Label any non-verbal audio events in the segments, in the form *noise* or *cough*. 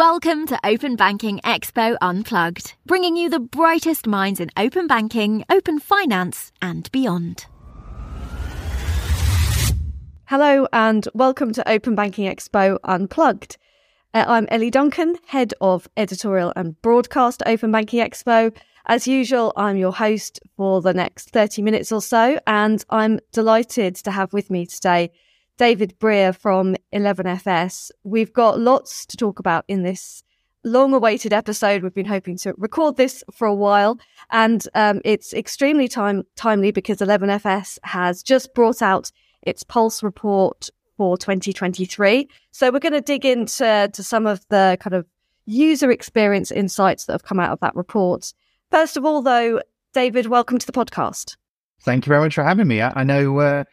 Welcome to Open Banking Expo Unplugged, bringing you the brightest minds in open banking, open finance, and beyond. Hello, and welcome to Open Banking Expo Unplugged. Uh, I'm Ellie Duncan, head of editorial and broadcast at Open Banking Expo. As usual, I'm your host for the next 30 minutes or so, and I'm delighted to have with me today David Brear from 11FS. We've got lots to talk about in this long awaited episode. We've been hoping to record this for a while, and um, it's extremely time- timely because 11FS has just brought out its Pulse report for 2023. So we're going to dig into to some of the kind of user experience insights that have come out of that report. First of all, though, David, welcome to the podcast. Thank you very much for having me. I, I know uh,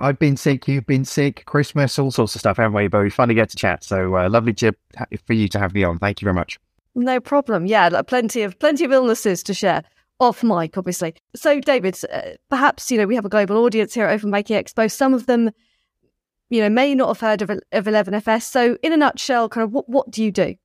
I've been sick, you've been sick, Christmas, all sorts of stuff, haven't we? But we finally get to chat. So uh, lovely to, for you to have me on. Thank you very much. No problem. Yeah, like plenty of plenty of illnesses to share off mic, obviously. So, David, uh, perhaps you know we have a global audience here at Open Banking Expo. Some of them, you know, may not have heard of, of 11FS. So, in a nutshell, kind of what what do you do?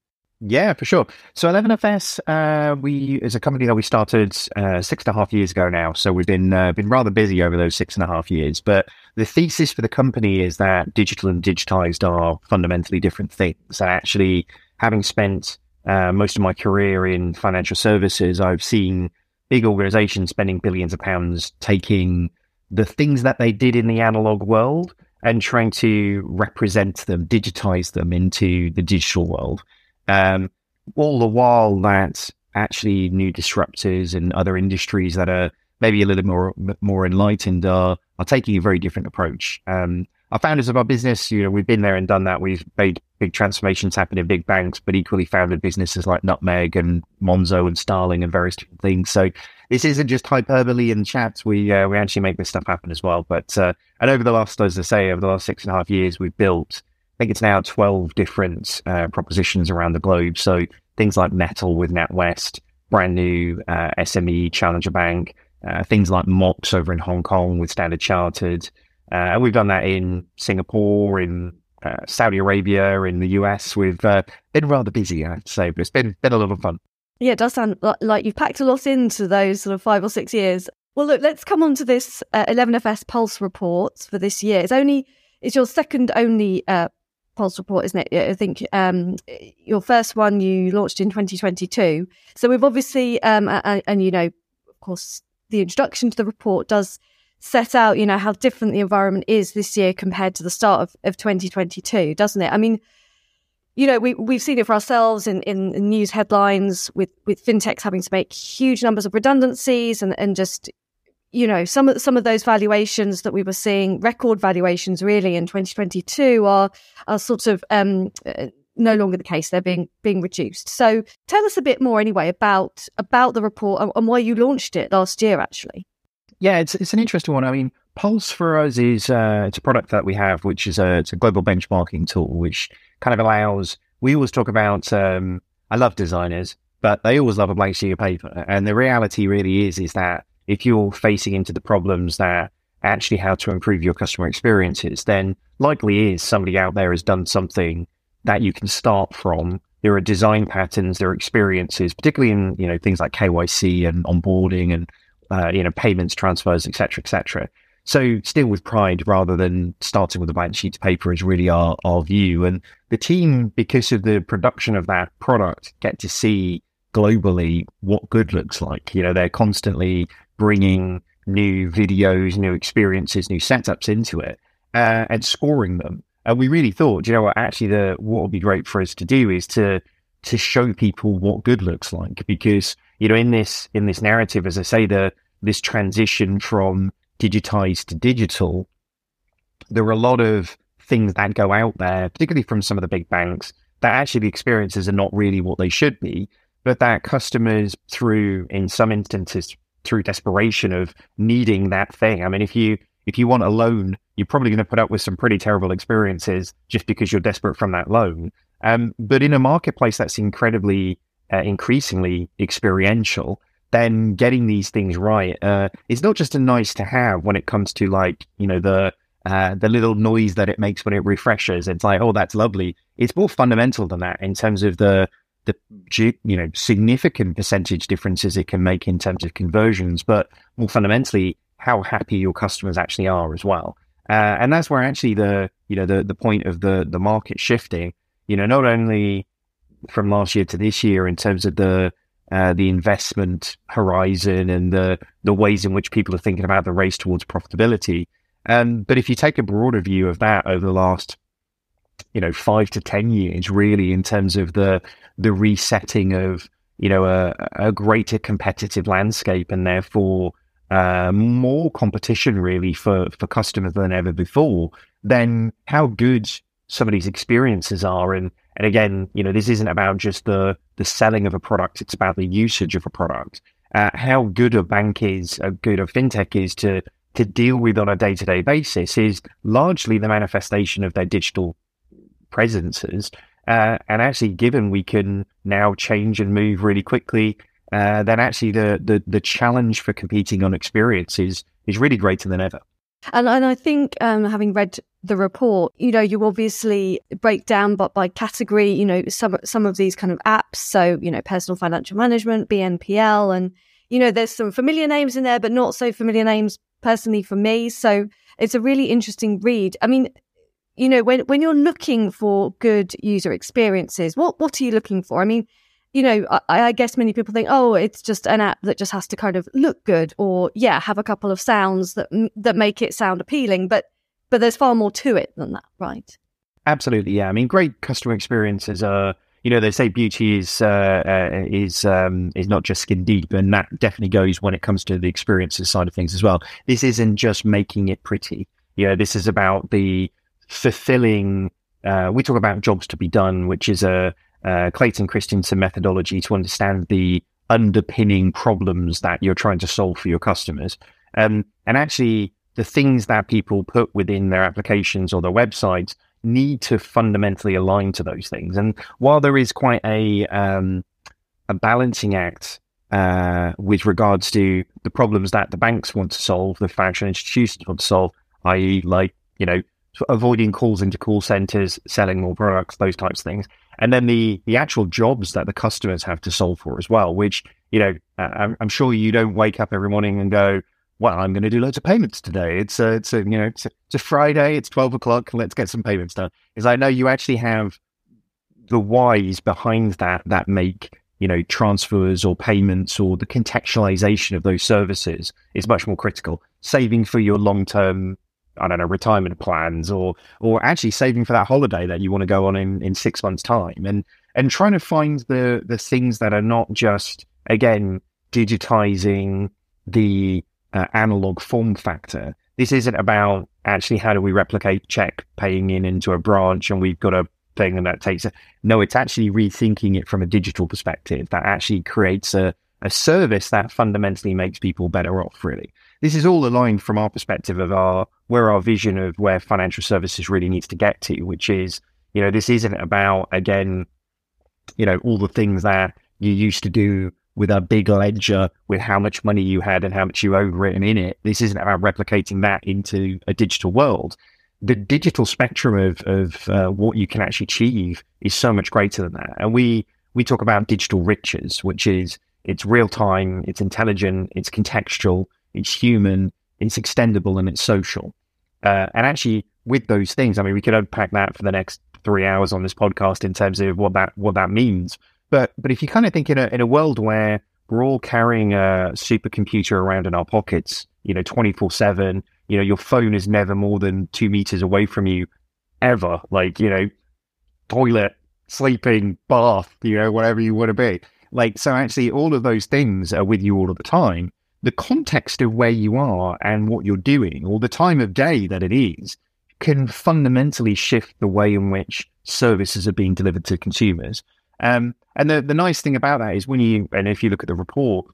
Yeah, for sure. So 11FS, uh, we is a company that we started uh, six and a half years ago now. So we've been uh, been rather busy over those six and a half years. But the thesis for the company is that digital and digitized are fundamentally different things. And actually, having spent uh, most of my career in financial services, I've seen big organizations spending billions of pounds taking the things that they did in the analog world and trying to represent them, digitize them into the digital world. Um, all the while that actually new disruptors and other industries that are maybe a little more more enlightened are are taking a very different approach. Um, our founders of our business, you know, we've been there and done that. We've made big transformations happen in big banks, but equally founded businesses like Nutmeg and Monzo and Starling and various different things. So this isn't just hyperbole and chat. We uh, we actually make this stuff happen as well. But uh, and over the last, as I say, over the last six and a half years, we've built think it's now 12 different uh, propositions around the globe. So things like Mettle with NatWest, brand new uh, SME Challenger Bank, uh, things like Mox over in Hong Kong with Standard Chartered. Uh, and we've done that in Singapore, in uh, Saudi Arabia, in the US. We've uh, been rather busy, I to say, but it's been, been a lot of fun. Yeah, it does sound like you've packed a lot into those sort of five or six years. Well, look, let's come on to this 11FS Pulse report for this year. It's only it's your second only uh, Pulse report, isn't it? I think um, your first one you launched in 2022. So we've obviously, um, and, and, you know, of course, the introduction to the report does set out, you know, how different the environment is this year compared to the start of, of 2022, doesn't it? I mean, you know, we we've seen it for ourselves in, in news headlines with with fintechs having to make huge numbers of redundancies and and just you know, some of some of those valuations that we were seeing, record valuations really in 2022, are are sort of um, uh, no longer the case. They're being being reduced. So, tell us a bit more anyway about about the report and, and why you launched it last year. Actually, yeah, it's it's an interesting one. I mean, Pulse for us is uh, it's a product that we have, which is a it's a global benchmarking tool, which kind of allows. We always talk about. Um, I love designers, but they always love a blank sheet of paper, and the reality really is is that if you're facing into the problems that actually how to improve your customer experiences, then likely is somebody out there has done something that you can start from. There are design patterns, there are experiences, particularly in you know things like KYC and onboarding and uh, you know payments, transfers, etc., etc. So still with pride rather than starting with a blank sheet of paper is really our, our view. And the team, because of the production of that product, get to see globally what good looks like. You know, they're constantly bringing new videos, new experiences, new setups into it, uh, and scoring them. And we really thought, you know what? Actually, the what would be great for us to do is to to show people what good looks like, because you know, in this in this narrative, as I say, the this transition from digitized to digital, there are a lot of things that go out there, particularly from some of the big banks, that actually the experiences are not really what they should be, but that customers, through in some instances, through desperation of needing that thing. I mean, if you if you want a loan, you're probably going to put up with some pretty terrible experiences just because you're desperate from that loan. Um, but in a marketplace that's incredibly, uh, increasingly experiential, then getting these things right uh, is not just a nice to have when it comes to like you know the uh, the little noise that it makes when it refreshes. It's like, oh, that's lovely. It's more fundamental than that in terms of the the you know significant percentage differences it can make in terms of conversions, but more fundamentally, how happy your customers actually are as well. Uh, and that's where actually the you know the the point of the the market shifting. You know, not only from last year to this year in terms of the uh, the investment horizon and the the ways in which people are thinking about the race towards profitability. Um, but if you take a broader view of that over the last, you know, five to ten years, really, in terms of the the resetting of you know a, a greater competitive landscape and therefore uh, more competition really for for customers than ever before, then how good some of these experiences are and and again, you know, this isn't about just the the selling of a product; it's about the usage of a product. Uh, how good a bank is, a good a fintech is to to deal with on a day to day basis is largely the manifestation of their digital presences. Uh, and actually, given we can now change and move really quickly, uh, then actually the, the the challenge for competing on experience is is really greater than ever. And and I think um, having read the report, you know, you obviously break down but by category, you know, some some of these kind of apps. So, you know, personal financial management, BNPL, and you know, there's some familiar names in there, but not so familiar names personally for me. So it's a really interesting read. I mean, you know, when when you're looking for good user experiences, what what are you looking for? I mean, you know, I, I, guess many people think, oh, it's just an app that just has to kind of look good, or yeah, have a couple of sounds that that make it sound appealing. But but there's far more to it than that, right? Absolutely, yeah. I mean, great customer experiences are. You know, they say beauty is uh, uh, is um, is not just skin deep, and that definitely goes when it comes to the experiences side of things as well. This isn't just making it pretty. You know, this is about the fulfilling. Uh, we talk about jobs to be done, which is a uh, Clayton Christensen methodology to understand the underpinning problems that you're trying to solve for your customers. Um, and actually, the things that people put within their applications or their websites need to fundamentally align to those things. And while there is quite a um, a balancing act uh, with regards to the problems that the banks want to solve, the financial institutions want to solve, i.e., like you know, avoiding calls into call centers, selling more products, those types of things and then the the actual jobs that the customers have to solve for as well. Which you know, I'm, I'm sure you don't wake up every morning and go, "Well, I'm going to do loads of payments today." It's a, it's a you know, it's a, it's a Friday, it's twelve o'clock, let's get some payments done. Is I know you actually have the whys behind that that make you know transfers or payments or the contextualization of those services is much more critical. Saving for your long term I don't know, retirement plans or or actually saving for that holiday that you want to go on in, in six months' time and and trying to find the the things that are not just again digitizing the uh, analog form factor. This isn't about actually how do we replicate check paying in into a branch and we've got a thing and that takes it. No, it's actually rethinking it from a digital perspective that actually creates a, a service that fundamentally makes people better off, really this is all aligned from our perspective of our where our vision of where financial services really needs to get to, which is, you know, this isn't about again, you know, all the things that you used to do with a big ledger with how much money you had and how much you owed written in it. This isn't about replicating that into a digital world. The digital spectrum of of uh, what you can actually achieve is so much greater than that. And we we talk about digital riches, which is it's real time, it's intelligent, it's contextual, it's human, it's extendable, and it's social. Uh, and actually, with those things, I mean, we could unpack that for the next three hours on this podcast in terms of what that what that means. But but if you kind of think in a in a world where we're all carrying a supercomputer around in our pockets, you know, twenty four seven, you know, your phone is never more than two meters away from you, ever. Like you know, toilet, sleeping, bath, you know, whatever you want to be. Like so, actually, all of those things are with you all of the time the context of where you are and what you're doing, or the time of day that it is, can fundamentally shift the way in which services are being delivered to consumers. Um, and the, the nice thing about that is when you, and if you look at the report,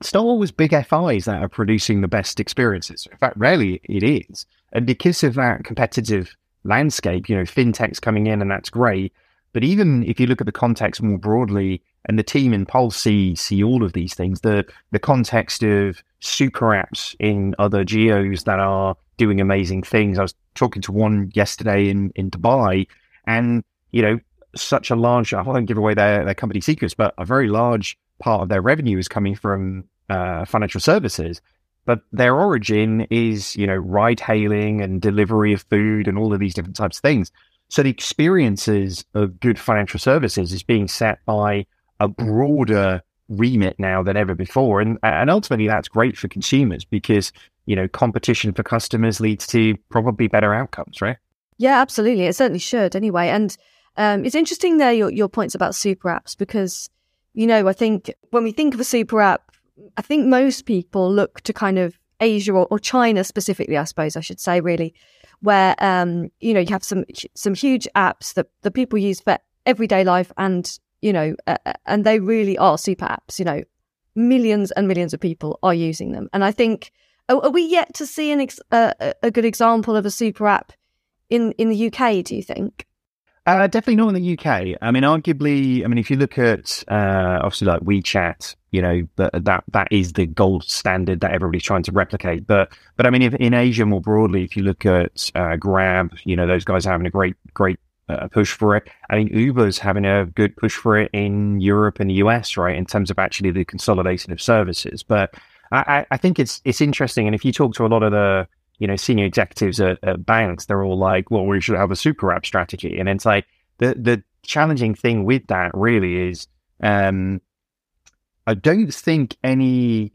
it's not always big FIs that are producing the best experiences. In fact, rarely it is. And because of that competitive landscape, you know, fintechs coming in and that's great. But even if you look at the context more broadly, and the team in Pulse see see all of these things. The the context of super apps in other geos that are doing amazing things. I was talking to one yesterday in, in Dubai and, you know, such a large, I won't give away their, their company secrets, but a very large part of their revenue is coming from uh, financial services. But their origin is, you know, ride hailing and delivery of food and all of these different types of things. So the experiences of good financial services is being set by a broader remit now than ever before. And, and ultimately that's great for consumers because, you know, competition for customers leads to probably better outcomes, right? Yeah, absolutely. It certainly should anyway. And um, it's interesting there, your, your points about super apps, because, you know, I think when we think of a super app, I think most people look to kind of Asia or, or China specifically, I suppose I should say, really, where, um, you know, you have some, some huge apps that the people use for everyday life and, you know, uh, and they really are super apps, you know, millions and millions of people are using them. And I think, are, are we yet to see an ex- uh, a good example of a super app in, in the UK, do you think? Uh, definitely not in the UK. I mean, arguably, I mean, if you look at uh, obviously like WeChat, you know that that that is the gold standard that everybody's trying to replicate. But but I mean, if in Asia more broadly, if you look at uh, Grab, you know those guys are having a great great uh, push for it. I mean, Uber's having a good push for it in Europe and the US, right, in terms of actually the consolidation of services. But I, I think it's it's interesting, and if you talk to a lot of the you know, senior executives at, at, banks, they're all like, well, we should have a super app strategy. And it's like the, the challenging thing with that really is, um, I don't think any,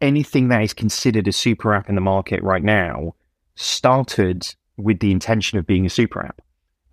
anything that is considered a super app in the market right now started with the intention of being a super app.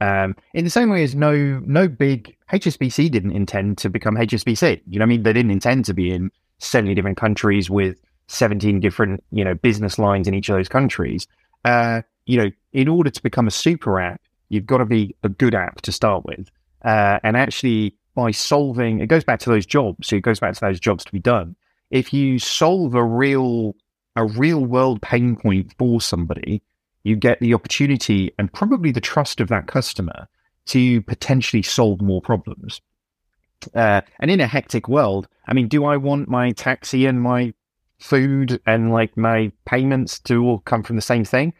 Um, in the same way as no, no big HSBC didn't intend to become HSBC. You know, I mean, they didn't intend to be in 70 different countries with 17 different, you know, business lines in each of those countries. Uh, you know, in order to become a super app, you've got to be a good app to start with. Uh, and actually, by solving, it goes back to those jobs. So it goes back to those jobs to be done. If you solve a real, a real world pain point for somebody, you get the opportunity and probably the trust of that customer to potentially solve more problems. Uh, and in a hectic world, I mean, do I want my taxi and my food and like my payments to all come from the same thing.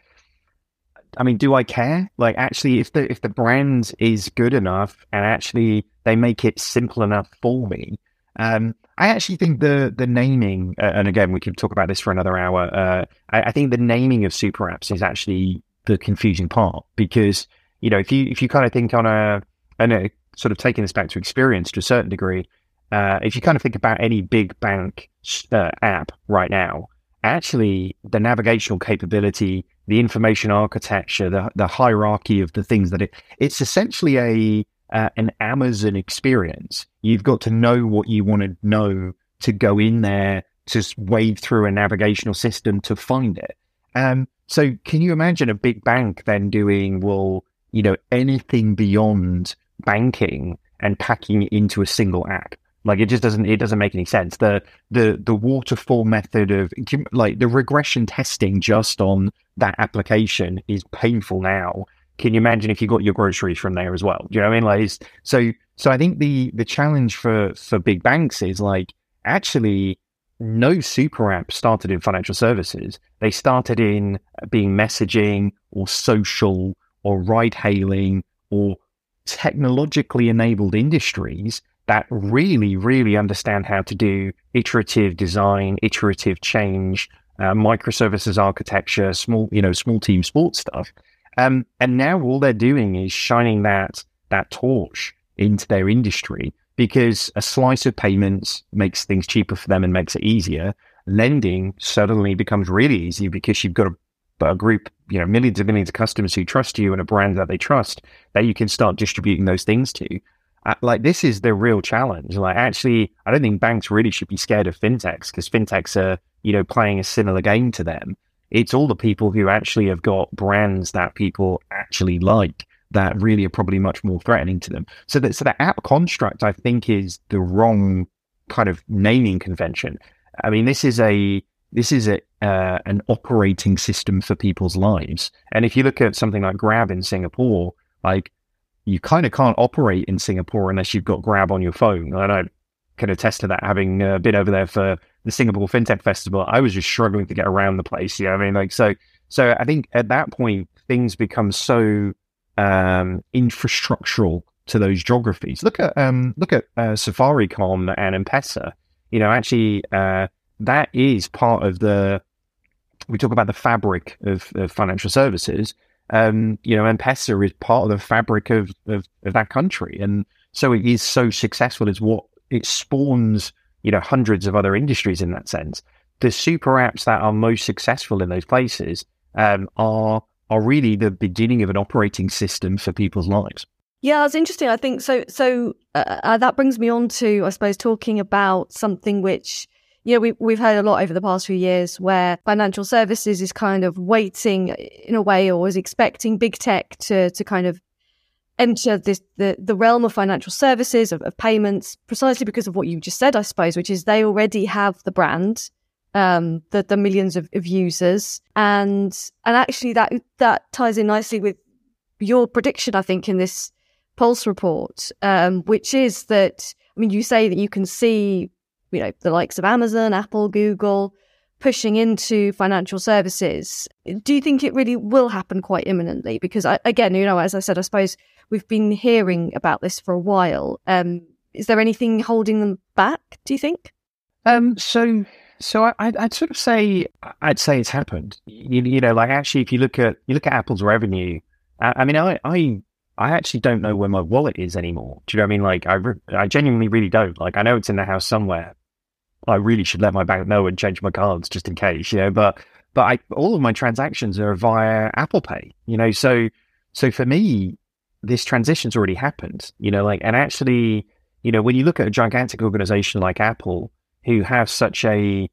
I mean, do I care? Like, actually, if the if the brand is good enough and actually they make it simple enough for me, um, I actually think the the naming, uh, and again, we could talk about this for another hour. Uh, I, I, think the naming of super apps is actually the confusing part because you know if you if you kind of think on a and uh, sort of taking this back to experience to a certain degree, uh, if you kind of think about any big bank uh, app right now, actually the navigational capability, the information architecture, the, the hierarchy of the things that it, it's essentially a, uh, an Amazon experience. You've got to know what you want to know to go in there to wade through a navigational system to find it. Um, so can you imagine a big bank then doing, well, you know, anything beyond banking and packing it into a single app? Like it just doesn't it doesn't make any sense. The the the waterfall method of like the regression testing just on that application is painful now. Can you imagine if you got your groceries from there as well? Do you know what I mean? Like so so I think the the challenge for for big banks is like actually no super app started in financial services. They started in being messaging or social or ride hailing or technologically enabled industries that really, really understand how to do iterative design, iterative change, uh, microservices architecture, small, you know, small team sports stuff. Um, and now all they're doing is shining that that torch into their industry because a slice of payments makes things cheaper for them and makes it easier. Lending suddenly becomes really easy because you've got a, a group, you know, millions and millions of customers who trust you and a brand that they trust that you can start distributing those things to like this is the real challenge. Like actually, I don't think banks really should be scared of fintechs because fintechs are, you know, playing a similar game to them. It's all the people who actually have got brands that people actually like that really are probably much more threatening to them. So that so the app construct, I think, is the wrong kind of naming convention. I mean, this is a this is a uh, an operating system for people's lives. And if you look at something like Grab in Singapore, like you kind of can't operate in Singapore unless you've got Grab on your phone. I know can attest to that, having uh, been over there for the Singapore FinTech Festival. I was just struggling to get around the place. You know, I mean, like so. So I think at that point things become so um, infrastructural to those geographies. Look at um, look at uh, Safaricom and M-Pesa. You know, actually, uh, that is part of the. We talk about the fabric of, of financial services. Um, you know, M-Pesa is part of the fabric of, of, of that country, and so it is so successful. Is what it spawns. You know, hundreds of other industries in that sense. The super apps that are most successful in those places um, are are really the beginning of an operating system for people's lives. Yeah, that's interesting. I think so. So uh, uh, that brings me on to, I suppose, talking about something which you know we we've heard a lot over the past few years, where financial services is kind of waiting in a way, or is expecting big tech to to kind of enter this the the realm of financial services of, of payments, precisely because of what you just said, I suppose, which is they already have the brand um, the the millions of, of users, and and actually that that ties in nicely with your prediction, I think, in this Pulse report, um, which is that I mean, you say that you can see, you know, the likes of Amazon, Apple, Google pushing into financial services. Do you think it really will happen quite imminently? Because I, again, you know, as I said, I suppose we've been hearing about this for a while. Um, is there anything holding them back? Do you think? Um, so so I, would sort of say I'd say it's happened. You, you, know, like actually, if you look at you look at Apple's revenue, I, I, mean, I, I I actually don't know where my wallet is anymore. Do you know what I mean? Like I re- I genuinely really don't. Like I know it's in the house somewhere. I really should let my bank know and change my cards just in case, you know. But but I all of my transactions are via Apple Pay, you know. So so for me, this transition's already happened, you know. Like and actually, you know, when you look at a gigantic organization like Apple who have such a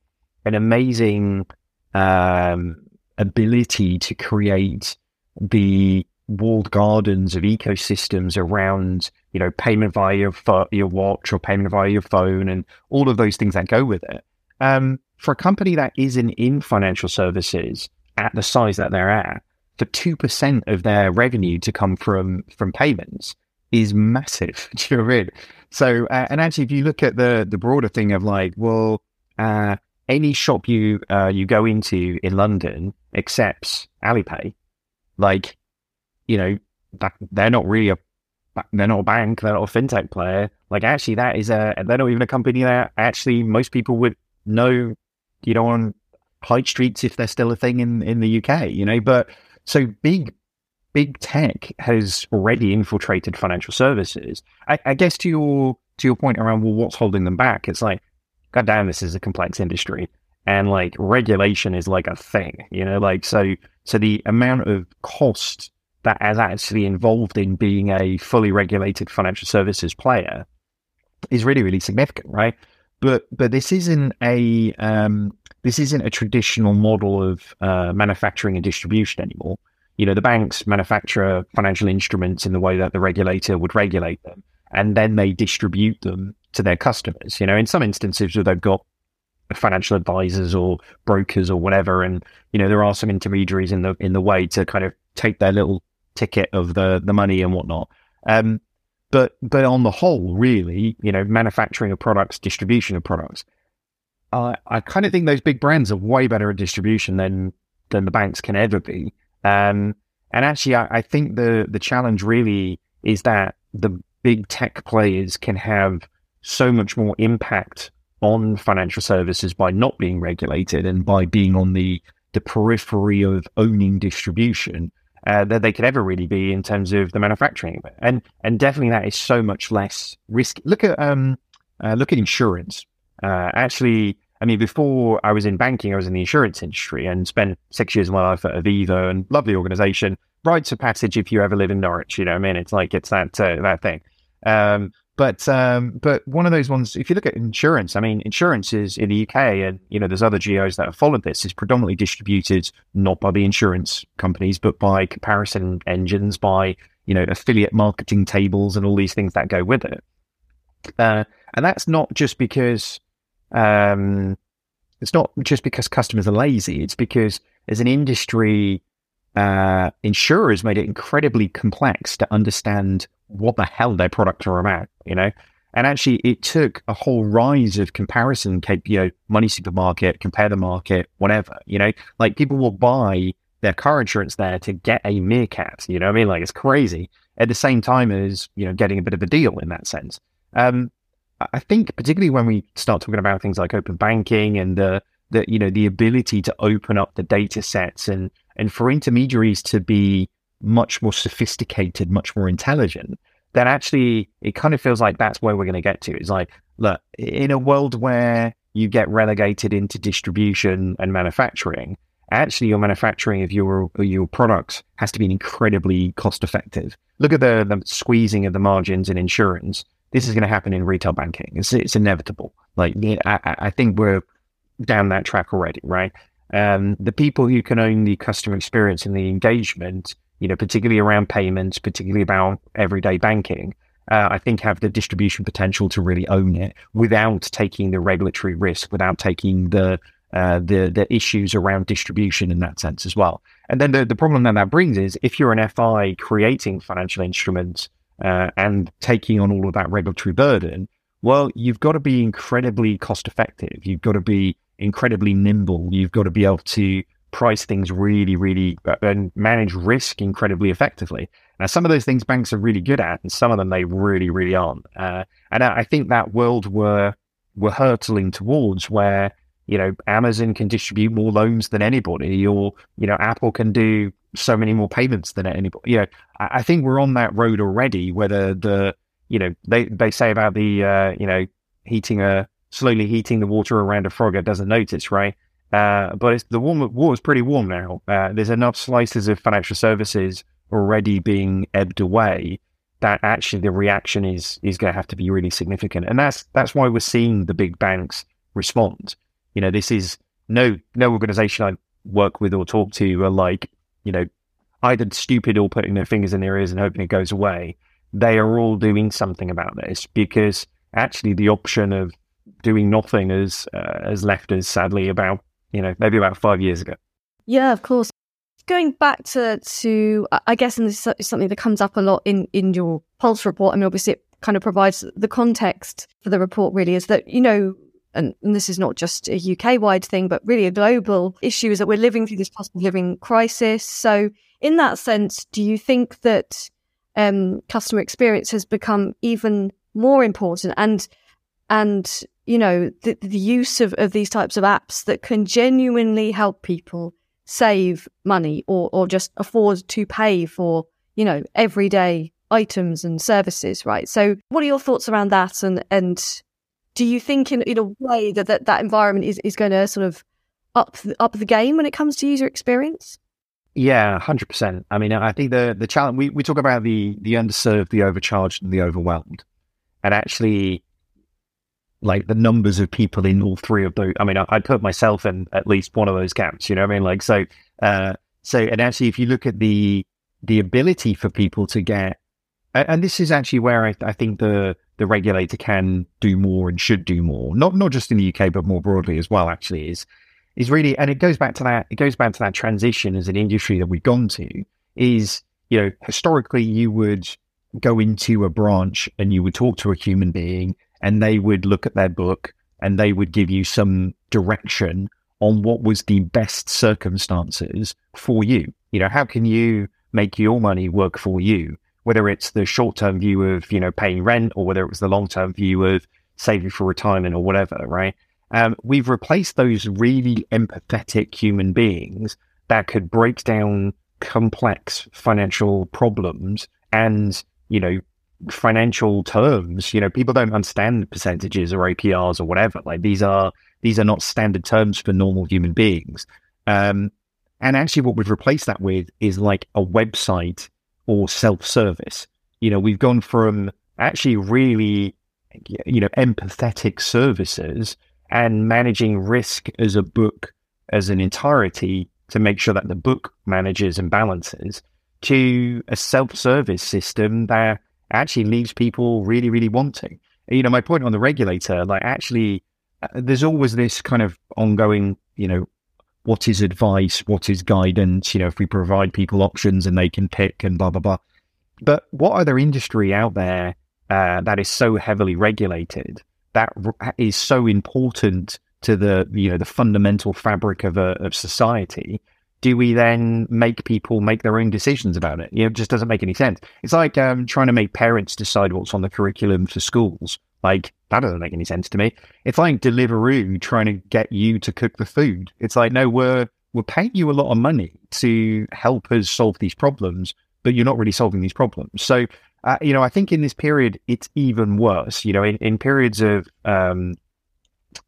an amazing um, ability to create the walled gardens of ecosystems around, you know, payment via your, fo- your watch or payment via your phone and all of those things that go with it. Um, for a company that isn't in financial services at the size that they're at, for two percent of their revenue to come from from payments is massive. *laughs* Do you know I mean? So, uh, and actually, if you look at the the broader thing of like, well, uh, any shop you uh, you go into in London accepts Alipay, like, you know, that, they're not really a they're not a bank, they're not a fintech player. Like, actually, that is a they're not even a company that actually most people would know, you know, on high streets if they're still a thing in in the UK, you know. But so big big tech has already infiltrated financial services. I, I, guess to your to your point around well, what's holding them back? It's like, god damn, this is a complex industry, and like regulation is like a thing, you know. Like so, so the amount of cost that is actually involved in being a fully regulated financial services player is really really significant, right? But but this isn't a um, this isn't a traditional model of uh, manufacturing and distribution anymore you know, the banks manufacture financial instruments in the way that the regulator would regulate them, and then they distribute them to their customers. You know, in some instances where they've got financial advisors or brokers or whatever, and you know, there are some intermediaries in the in the way to kind of take their little ticket of the the money and whatnot. Um, but but on the whole, really, you know, manufacturing of products, distribution of products, uh, I kind of think those big brands are way better at distribution than than the banks can ever be. Um, and actually, I, I think the the challenge really is that the big tech players can have so much more impact on financial services by not being regulated and by being on the the periphery of owning distribution uh, that they could ever really be in terms of the manufacturing. And and definitely that is so much less risky. Look at um uh, look at insurance. Uh, actually, I mean, before I was in banking, I was in the insurance industry and spent six years of my life at Aviva and lovely organization. Rites of passage if you ever live in Norwich, you know, what I mean, it's like it's that uh, that thing. Um, but um, but one of those ones, if you look at insurance, I mean, insurance is in the UK, and you know, there's other geos that have followed this. Is predominantly distributed not by the insurance companies, but by comparison engines, by you know, affiliate marketing tables, and all these things that go with it. Uh, and that's not just because um, it's not just because customers are lazy. It's because as an industry, uh, insurers made it incredibly complex to understand what the hell their products are about, you know? And actually, it took a whole rise of comparison, you know, money supermarket, compare the market, whatever, you know, like people will buy their car insurance there to get a meerkat, you know what I mean? Like it's crazy at the same time as, you know, getting a bit of a deal in that sense. Um, I think particularly when we start talking about things like open banking and the, the, you know, the ability to open up the data sets and, and for intermediaries to be much more sophisticated, much more intelligent, then actually it kind of feels like that's where we're going to get to. It's like, look, in a world where you get relegated into distribution and manufacturing, actually your manufacturing of your your products has to be incredibly cost effective. Look at the, the squeezing of the margins in insurance. This is going to happen in retail banking. It's, it's inevitable. Like I, I think we're down that track already, right? Um, the people who can own the customer experience and the engagement you know, particularly around payments, particularly about everyday banking, uh, I think have the distribution potential to really own it without taking the regulatory risk, without taking the uh, the the issues around distribution in that sense as well. And then the, the problem that that brings is if you're an FI creating financial instruments uh, and taking on all of that regulatory burden, well, you've got to be incredibly cost effective. You've got to be incredibly nimble. You've got to be able to price things really, really uh, and manage risk incredibly effectively. Now, some of those things banks are really good at, and some of them they really, really aren't. Uh, and I think that world we're we're hurtling towards, where you know Amazon can distribute more loans than anybody, or you know Apple can do so many more payments than anybody. You know, I, I think we're on that road already. Whether the you know they they say about the uh, you know heating a slowly heating the water around a frog it doesn't notice, right? Uh, but the warm, water is pretty warm now. Uh, there's enough slices of financial services already being ebbed away that actually the reaction is is going to have to be really significant, and that's that's why we're seeing the big banks respond. You know, this is no no organization I work with or talk to are like you know either stupid or putting their fingers in their ears and hoping it goes away. They are all doing something about this because actually the option of doing nothing has uh, has left us sadly about you know, maybe about five years ago. Yeah, of course. Going back to, to I guess, and this is something that comes up a lot in, in your Pulse report. I mean, obviously, it kind of provides the context for the report, really, is that, you know, and, and this is not just a UK wide thing, but really a global issue is that we're living through this cost of living crisis. So, in that sense, do you think that um, customer experience has become even more important? And and you know the, the use of, of these types of apps that can genuinely help people save money or or just afford to pay for you know everyday items and services right? So what are your thoughts around that? And and do you think in, in a way that, that that environment is, is going to sort of up up the game when it comes to user experience? Yeah, hundred percent. I mean, I think the the challenge we, we talk about the the underserved, the overcharged, and the overwhelmed, and actually, like the numbers of people in all three of those. I mean, I, I put myself in at least one of those camps. You know what I mean? Like so, uh, so and actually, if you look at the the ability for people to get, and this is actually where I, I think the the regulator can do more and should do more. Not not just in the UK, but more broadly as well. Actually, is is really, and it goes back to that. It goes back to that transition as an industry that we've gone to. Is you know historically you would go into a branch and you would talk to a human being and they would look at their book and they would give you some direction on what was the best circumstances for you. You know, how can you make your money work for you? Whether it's the short term view of, you know, paying rent or whether it was the long term view of saving for retirement or whatever, right? Um, we've replaced those really empathetic human beings that could break down complex financial problems and, you know, financial terms. You know, people don't understand percentages or APRs or whatever. Like these are these are not standard terms for normal human beings. Um, and actually, what we've replaced that with is like a website or self service. You know, we've gone from actually really, you know, empathetic services and managing risk as a book as an entirety to make sure that the book manages and balances to a self service system that actually leaves people really, really wanting. You know, my point on the regulator, like actually, uh, there's always this kind of ongoing, you know, what is advice, what is guidance, you know, if we provide people options and they can pick and blah, blah, blah. But what other industry out there uh, that is so heavily regulated, that is so important to the you know the fundamental fabric of a, of society. Do we then make people make their own decisions about it? You know, it just doesn't make any sense. It's like um, trying to make parents decide what's on the curriculum for schools. Like that doesn't make any sense to me. It's like Deliveroo trying to get you to cook the food. It's like no, we're we're paying you a lot of money to help us solve these problems, but you're not really solving these problems. So, uh, you know, I think in this period, it's even worse. You know, in, in periods of, um,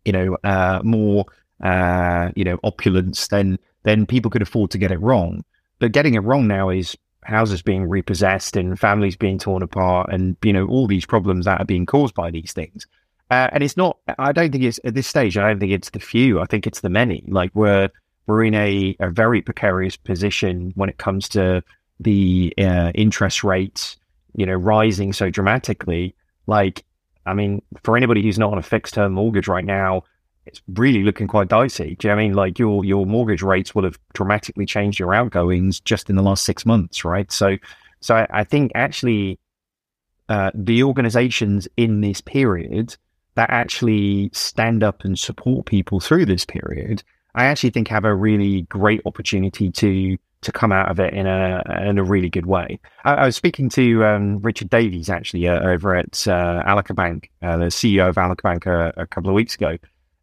you know, uh, more, uh, you know, opulence, then then people could afford to get it wrong. But getting it wrong now is houses being repossessed and families being torn apart, and you know, all these problems that are being caused by these things. Uh, and it's not. I don't think it's at this stage. I don't think it's the few. I think it's the many. Like we're we're in a, a very precarious position when it comes to the uh, interest rates, you know, rising so dramatically. Like, I mean, for anybody who's not on a fixed term mortgage right now, it's really looking quite dicey. Do you know I mean like your your mortgage rates will have dramatically changed your outgoings just in the last six months, right? So, so I, I think actually uh, the organizations in this period that actually stand up and support people through this period I actually think have a really great opportunity to to come out of it in a in a really good way. I, I was speaking to um, Richard Davies actually uh, over at uh, Bank, uh, the CEO of Allica Bank, uh, a couple of weeks ago,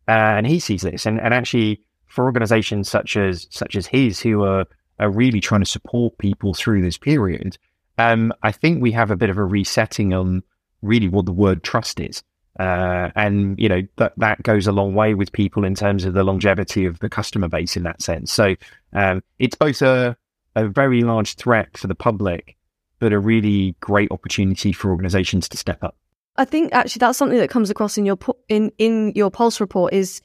and he sees this, and, and actually for organisations such as such as his who are are really trying to support people through this period, um, I think we have a bit of a resetting on really what the word trust is. Uh, and you know that that goes a long way with people in terms of the longevity of the customer base in that sense. So um, it's both a a very large threat for the public, but a really great opportunity for organisations to step up. I think actually that's something that comes across in your in in your pulse report is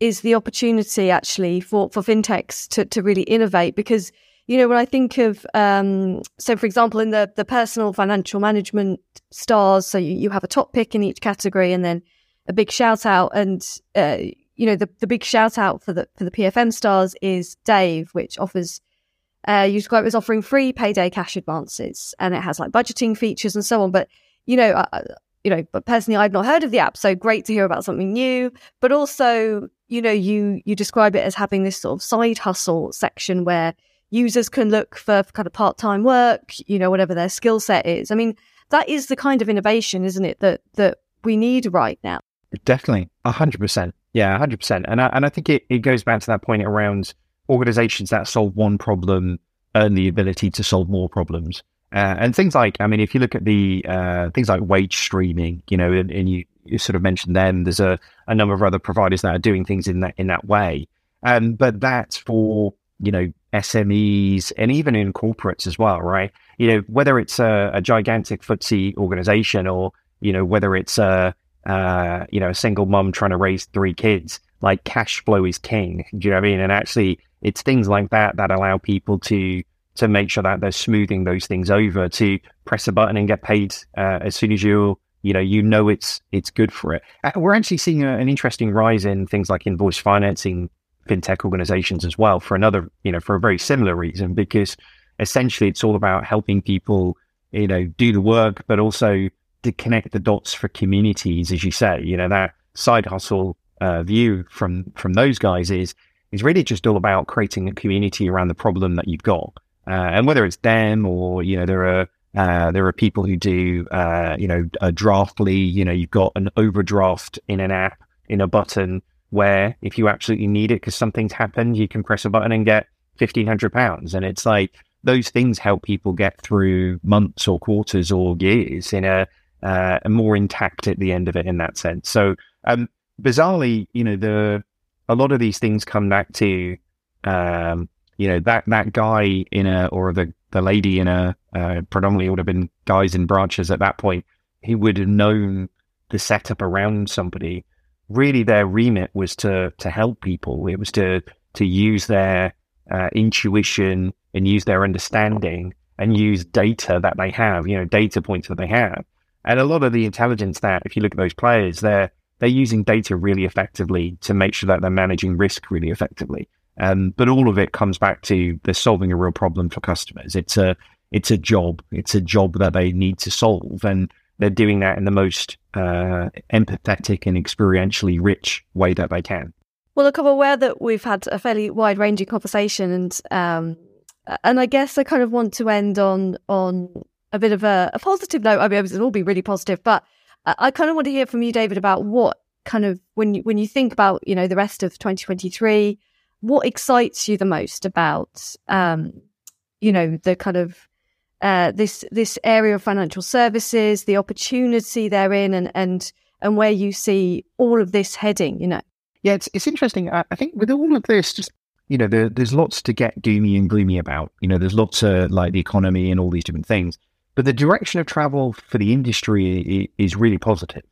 is the opportunity actually for for fintechs to to really innovate because you know, when I think of, um, so for example, in the, the personal financial management stars, so you, you have a top pick in each category and then a big shout out. And, uh, you know, the, the big shout out for the, for the PFM stars is Dave, which offers, uh, you describe it as offering free payday cash advances and it has like budgeting features and so on. But, you know, uh, you know, but personally, I've not heard of the app. So great to hear about something new, but also, you know, you, you describe it as having this sort of side hustle section where, users can look for kind of part time work, you know, whatever their skill set is. I mean, that is the kind of innovation, isn't it, that that we need right now? Definitely, hundred percent. Yeah, hundred percent. And I, and I think it, it goes back to that point around organizations that solve one problem earn the ability to solve more problems. Uh, and things like, I mean, if you look at the uh, things like wage streaming, you know, and, and you, you, sort of mentioned them, there's a, a number of other providers that are doing things in that in that way. Um, but that's for you know SMEs and even in corporates as well, right? You know, whether it's a, a gigantic FTSE organization or, you know, whether it's a, uh, you know, a single mom trying to raise three kids, like cash flow is king. Do you know what I mean? And actually, it's things like that that allow people to to make sure that they're smoothing those things over to press a button and get paid uh, as soon as you you know you know it's it's good for it. Uh, we're actually seeing a, an interesting rise in things like invoice financing fintech organizations as well for another, you know, for a very similar reason, because essentially it's all about helping people, you know, do the work, but also to connect the dots for communities, as you say, you know, that side hustle uh, view from, from those guys is, is really just all about creating a community around the problem that you've got. Uh, and whether it's them or, you know, there are, uh, there are people who do, uh, you know, a Drafty, you know, you've got an overdraft in an app, in a button, where if you absolutely need it because something's happened, you can press a button and get fifteen hundred pounds. And it's like those things help people get through months or quarters or years in a, uh, more intact at the end of it in that sense. So um, bizarrely, you know, the a lot of these things come back to um, you know that that guy in a or the the lady in a uh, predominantly would have been guys in branches at that point. He would have known the setup around somebody really their remit was to to help people. It was to to use their uh, intuition and use their understanding and use data that they have, you know, data points that they have. And a lot of the intelligence that, if you look at those players, they're they're using data really effectively to make sure that they're managing risk really effectively. Um, but all of it comes back to they're solving a real problem for customers. It's a it's a job. It's a job that they need to solve. And they're doing that in the most uh, empathetic and experientially rich way that they can. Well, look, I'm aware that we've had a fairly wide ranging conversation, and um, and I guess I kind of want to end on on a bit of a, a positive note. I mean, it'll all be really positive, but I, kind of want to hear from you, David, about what kind of when you when you think about you know the rest of 2023, what excites you the most about um, you know the kind of uh, this this area of financial services, the opportunity therein, and and and where you see all of this heading. You know. Yeah, it's it's interesting. I, I think with all of this, just you know, there, there's lots to get doomy and gloomy about. You know, there's lots of like the economy and all these different things. But the direction of travel for the industry is really positive.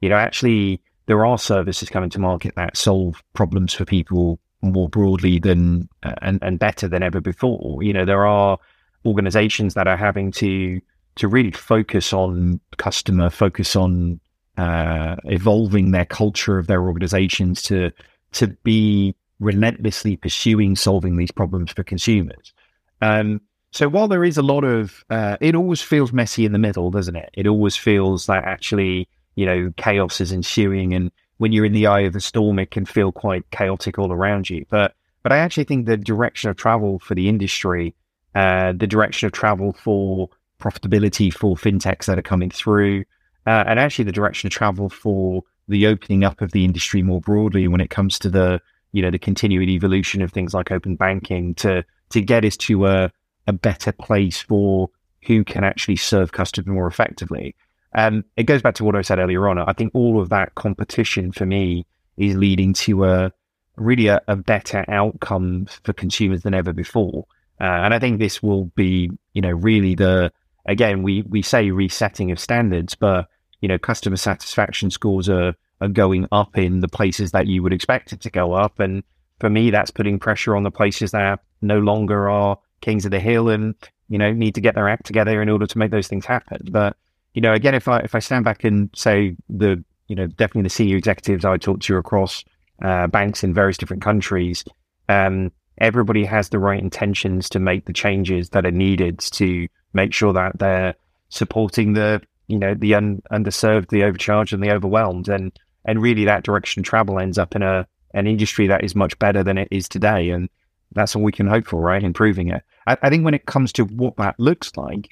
You know, actually, there are services coming to market that solve problems for people more broadly than uh, and, and better than ever before. You know, there are organizations that are having to to really focus on customer, focus on uh, evolving their culture of their organizations to to be relentlessly pursuing solving these problems for consumers. Um, so while there is a lot of, uh, it always feels messy in the middle, doesn't it? It always feels like actually, you know, chaos is ensuing, and when you're in the eye of the storm, it can feel quite chaotic all around you. But but I actually think the direction of travel for the industry, uh, the direction of travel for profitability for fintechs that are coming through, uh, and actually the direction of travel for the opening up of the industry more broadly when it comes to the you know the continued evolution of things like open banking to to get us to a a better place for who can actually serve customers more effectively. Um, it goes back to what I said earlier on. I think all of that competition for me is leading to a really a, a better outcome for consumers than ever before. Uh, and I think this will be, you know, really the again we we say resetting of standards, but you know, customer satisfaction scores are, are going up in the places that you would expect it to go up. And for me, that's putting pressure on the places that no longer are kings of the hill and, you know, need to get their act together in order to make those things happen. But, you know, again, if I, if I stand back and say the, you know, definitely the senior executives I talk to across uh, banks in various different countries, um, everybody has the right intentions to make the changes that are needed to make sure that they're supporting the you know the un- underserved, the overcharged, and the overwhelmed, and and really that direction travel ends up in a an industry that is much better than it is today, and that's all we can hope for, right? Improving it. I, I think when it comes to what that looks like,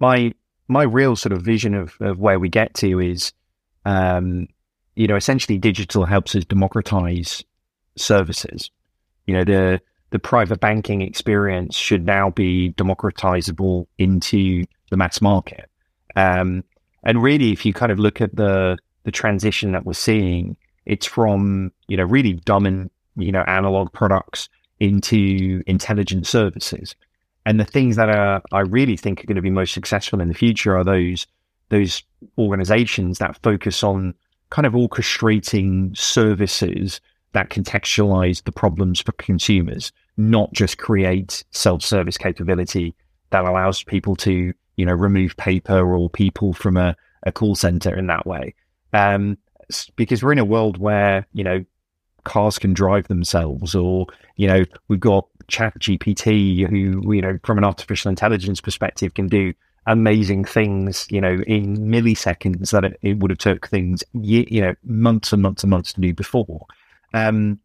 my my real sort of vision of, of where we get to is, um, you know, essentially digital helps us democratize services. You know, the the private banking experience should now be democratizable into the mass market. Um, and really, if you kind of look at the the transition that we're seeing, it's from you know really dumb and you know analog products into intelligent services. And the things that are I really think are going to be most successful in the future are those those organizations that focus on kind of orchestrating services that contextualize the problems for consumers, not just create self-service capability that allows people to you know, remove paper or people from a, a call center in that way. Um, because we're in a world where, you know, cars can drive themselves or, you know, we've got chat GPT who, you know, from an artificial intelligence perspective can do amazing things, you know, in milliseconds that it, it would have took things, you know, months and months and months to do before. Um,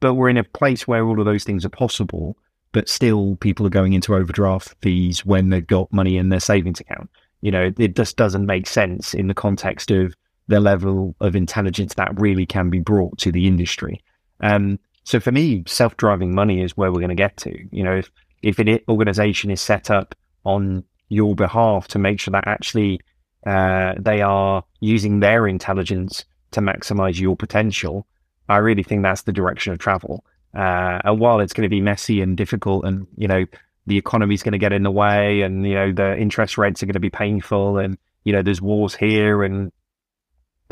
but we're in a place where all of those things are possible but still people are going into overdraft fees when they've got money in their savings account. You know, it just doesn't make sense in the context of the level of intelligence that really can be brought to the industry. Um, so for me, self-driving money is where we're going to get to. You know, if if an organization is set up on your behalf to make sure that actually uh, they are using their intelligence to maximize your potential, I really think that's the direction of travel. Uh, and while it's going to be messy and difficult, and you know the economy is going to get in the way, and you know the interest rates are going to be painful, and you know there's wars here, and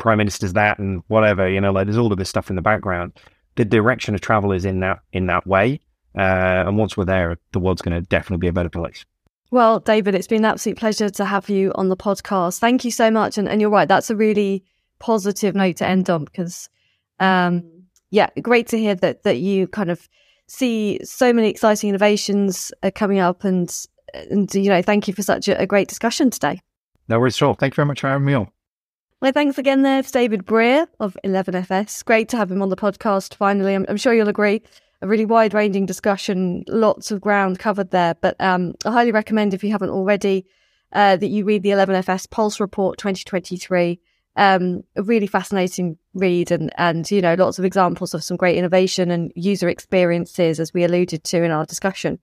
prime ministers that, and whatever, you know, like there's all of this stuff in the background. The direction of travel is in that in that way, uh, and once we're there, the world's going to definitely be a better place. Well, David, it's been an absolute pleasure to have you on the podcast. Thank you so much, and, and you're right, that's a really positive note to end on because um, yeah, great to hear that that you kind of see so many exciting innovations uh, coming up, and and you know, thank you for such a, a great discussion today. No worries at all. Thank you very much for having me on. Well, thanks again there to David Brear of 11FS. Great to have him on the podcast finally. I'm, I'm sure you'll agree. A really wide ranging discussion, lots of ground covered there. But um, I highly recommend, if you haven't already, uh, that you read the 11FS Pulse Report 2023. Um, a really fascinating read and, and, you know, lots of examples of some great innovation and user experiences, as we alluded to in our discussion.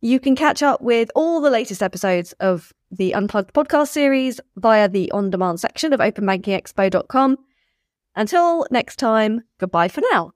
You can catch up with all the latest episodes of the Unplugged podcast series via the on demand section of openbankingexpo.com. Until next time, goodbye for now.